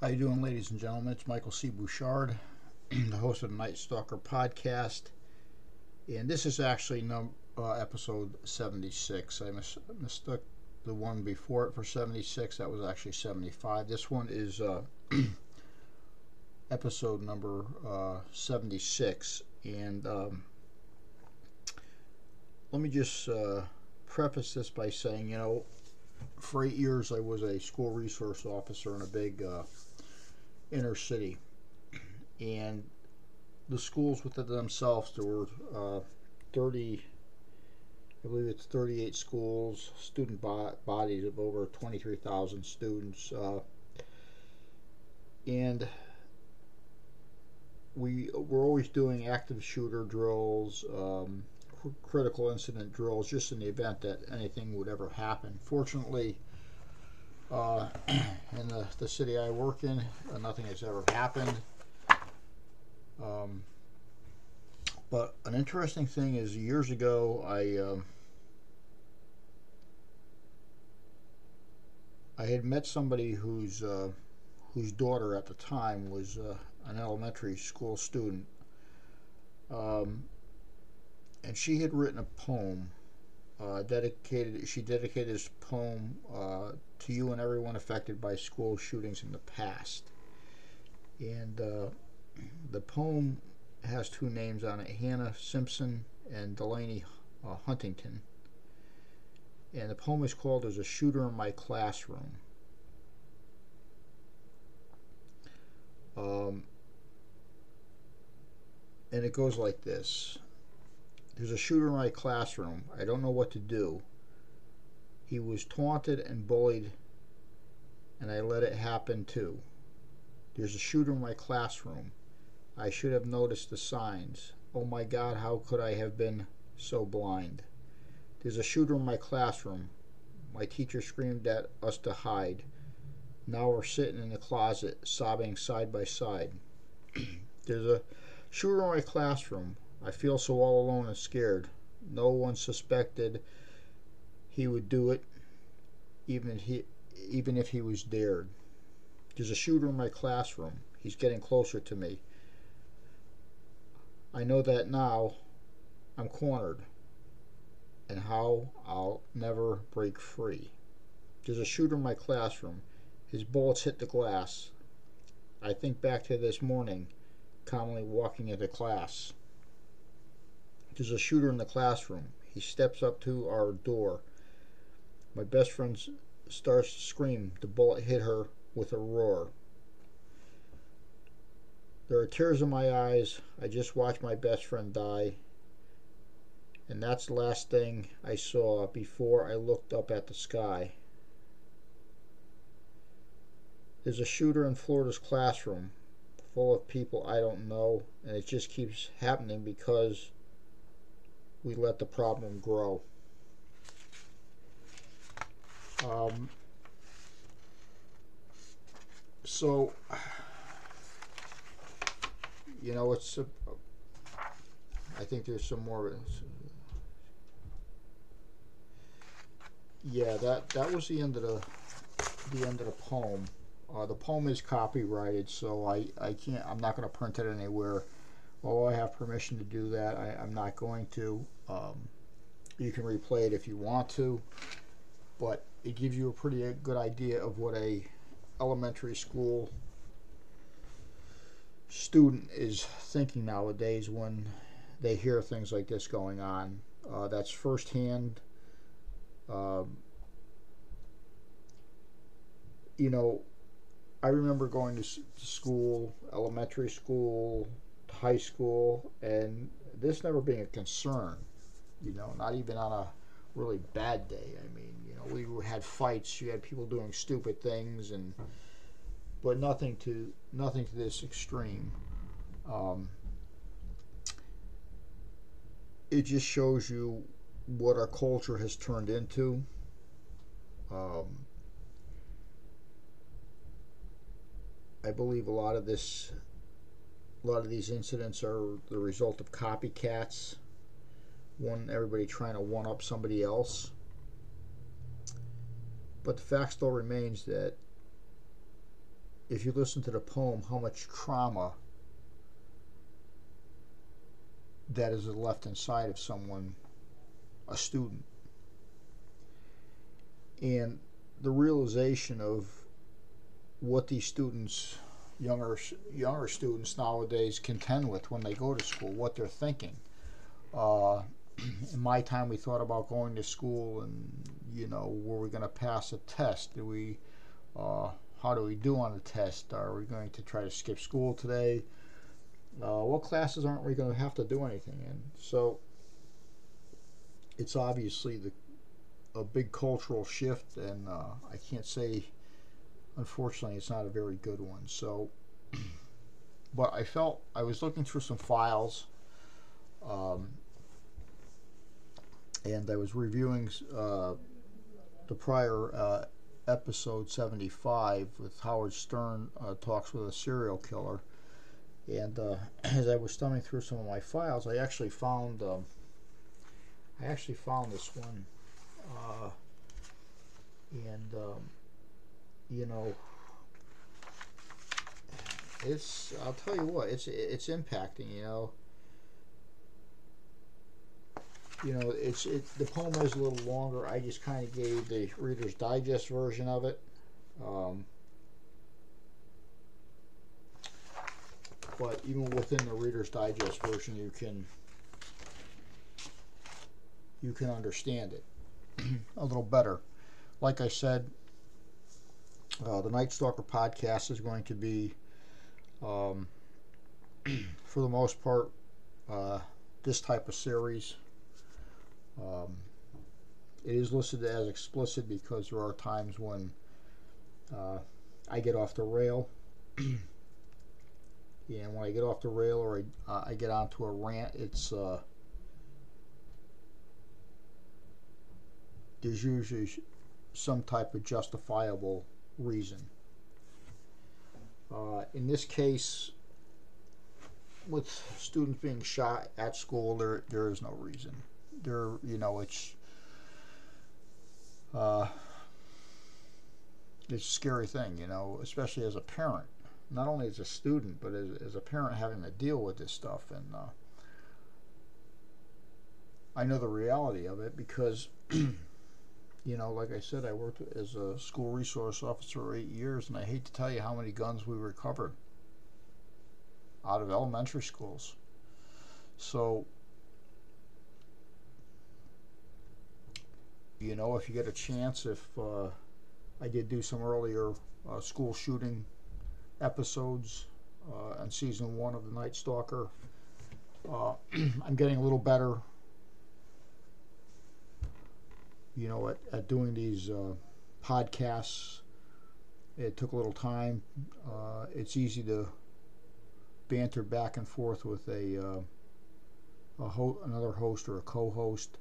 How you doing, ladies and gentlemen? It's Michael C. Bouchard, the host of the Night Stalker podcast, and this is actually num- uh, episode 76. I mis- mistook the one before it for 76. That was actually 75. This one is uh, episode number uh, 76, and um, let me just uh, preface this by saying, you know, for eight years I was a school resource officer in a big uh, inner city, and the schools within themselves there were uh, 30 I believe it's 38 schools, student bo- bodies of over 23,000 students, uh, and we were always doing active shooter drills, um, cr- critical incident drills, just in the event that anything would ever happen. Fortunately, uh, in the, the city I work in, uh, nothing has ever happened. Um, but an interesting thing is, years ago, I um, I had met somebody whose uh, whose daughter at the time was uh, an elementary school student, um, and she had written a poem. Uh, dedicated, she dedicated this poem uh, to you and everyone affected by school shootings in the past. And uh, the poem has two names on it Hannah Simpson and Delaney uh, Huntington. And the poem is called There's a Shooter in My Classroom. Um, and it goes like this There's a shooter in my classroom. I don't know what to do. He was taunted and bullied, and I let it happen too. There's a shooter in my classroom. I should have noticed the signs. Oh my God, how could I have been so blind? There's a shooter in my classroom. My teacher screamed at us to hide. Now we're sitting in the closet, sobbing side by side. There's a shooter in my classroom. I feel so all alone and scared. No one suspected he would do it, even if he, even if he was dared. There's a shooter in my classroom. He's getting closer to me. I know that now I'm cornered and how I'll never break free. There's a shooter in my classroom. His bullets hit the glass. I think back to this morning, calmly walking into class. There's a shooter in the classroom. He steps up to our door. My best friend starts to scream. The bullet hit her with a roar. There are tears in my eyes. I just watched my best friend die. And that's the last thing I saw before I looked up at the sky. There's a shooter in Florida's classroom full of people I don't know, and it just keeps happening because we let the problem grow. Um, so, you know, it's. A, I think there's some more. Yeah, that that was the end of the the end of the poem. Uh, the poem is copyrighted, so I, I can't. I'm not going to print it anywhere. Although I have permission to do that, I, I'm not going to. Um, you can replay it if you want to, but it gives you a pretty good idea of what a elementary school student is thinking nowadays when they hear things like this going on. Uh, that's firsthand. Um, you know, I remember going to school, elementary school, high school, and this never being a concern. You know, not even on a really bad day. I mean, you know, we had fights. You had people doing stupid things, and but nothing to nothing to this extreme. Um, it just shows you what our culture has turned into. Um, I believe a lot of this, a lot of these incidents are the result of copycats. One, everybody trying to one up somebody else. But the fact still remains that if you listen to the poem, how much trauma that is left inside of someone, a student. And the realization of what these students, younger younger students nowadays, contend with when they go to school, what they're thinking. Uh, in my time, we thought about going to school and you know, were we going to pass a test? Do we, uh, how do we do on the test? Are we going to try to skip school today? Uh, what classes aren't we going to have to do anything in? So it's obviously the a big cultural shift, and uh, I can't say, unfortunately, it's not a very good one. So, but I felt I was looking through some files, um, and I was reviewing uh, the prior uh, episode 75 with Howard Stern uh, talks with a serial killer. And uh, as I was thumbing through some of my files, I actually found um, I actually found this one uh, and um, you know, it's I'll tell you what, it's it's impacting. You know, you know, it's it. The poem is a little longer. I just kind of gave the Reader's Digest version of it. Um, but even within the Reader's Digest version, you can you can understand it. a little better. Like I said, uh, the Night Stalker podcast is going to be, um, for the most part, uh, this type of series. Um, it is listed as explicit because there are times when uh, I get off the rail. and when I get off the rail or I, uh, I get onto a rant, it's uh, there's usually some type of justifiable reason. Uh, in this case, with students being shot at school, there there is no reason. There, you know, it's uh, it's a scary thing, you know, especially as a parent. Not only as a student, but as, as a parent having to deal with this stuff. And uh, I know the reality of it because you know, like I said, I worked as a school resource officer eight years, and I hate to tell you how many guns we recovered out of elementary schools. So, you know, if you get a chance, if uh, I did do some earlier uh, school shooting episodes uh, in season one of The Night Stalker, uh, I'm getting a little better you know, at, at doing these uh, podcasts. It took a little time. Uh, it's easy to banter back and forth with a, uh, a ho- another host or a co-host.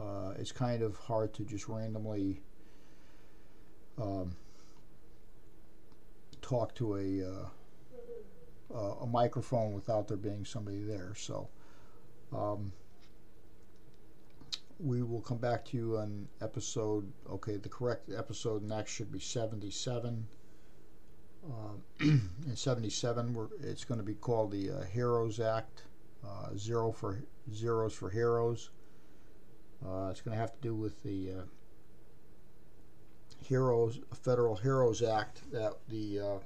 Uh, it's kind of hard to just randomly um, talk to a uh, a microphone without there being somebody there. So. Um, we will come back to you on episode. Okay, the correct episode next should be 77. Uh, in 77, it's going to be called the uh, Heroes Act. Uh, zero for zeros for heroes. Uh, it's going to have to do with the uh, Heroes Federal Heroes Act that the uh,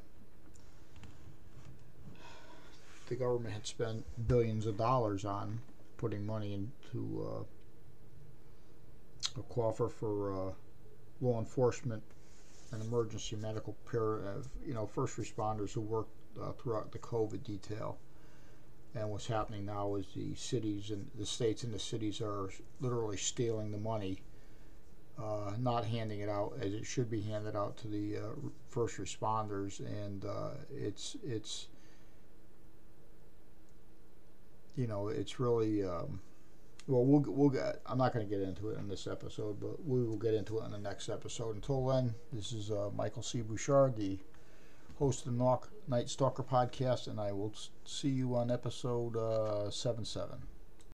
the government had spent billions of dollars on putting money into a coffer for uh, law enforcement and emergency medical care, uh, you know, first responders who worked uh, throughout the COVID detail. And what's happening now is the cities and the states and the cities are literally stealing the money, uh, not handing it out as it should be handed out to the uh, first responders, and uh, it's it's you know it's really um, well, we'll we'll get. I'm not going to get into it in this episode, but we will get into it in the next episode. Until then, this is uh, Michael C. Bouchard, the host of the Night Stalker podcast, and I will see you on episode uh, seven seven.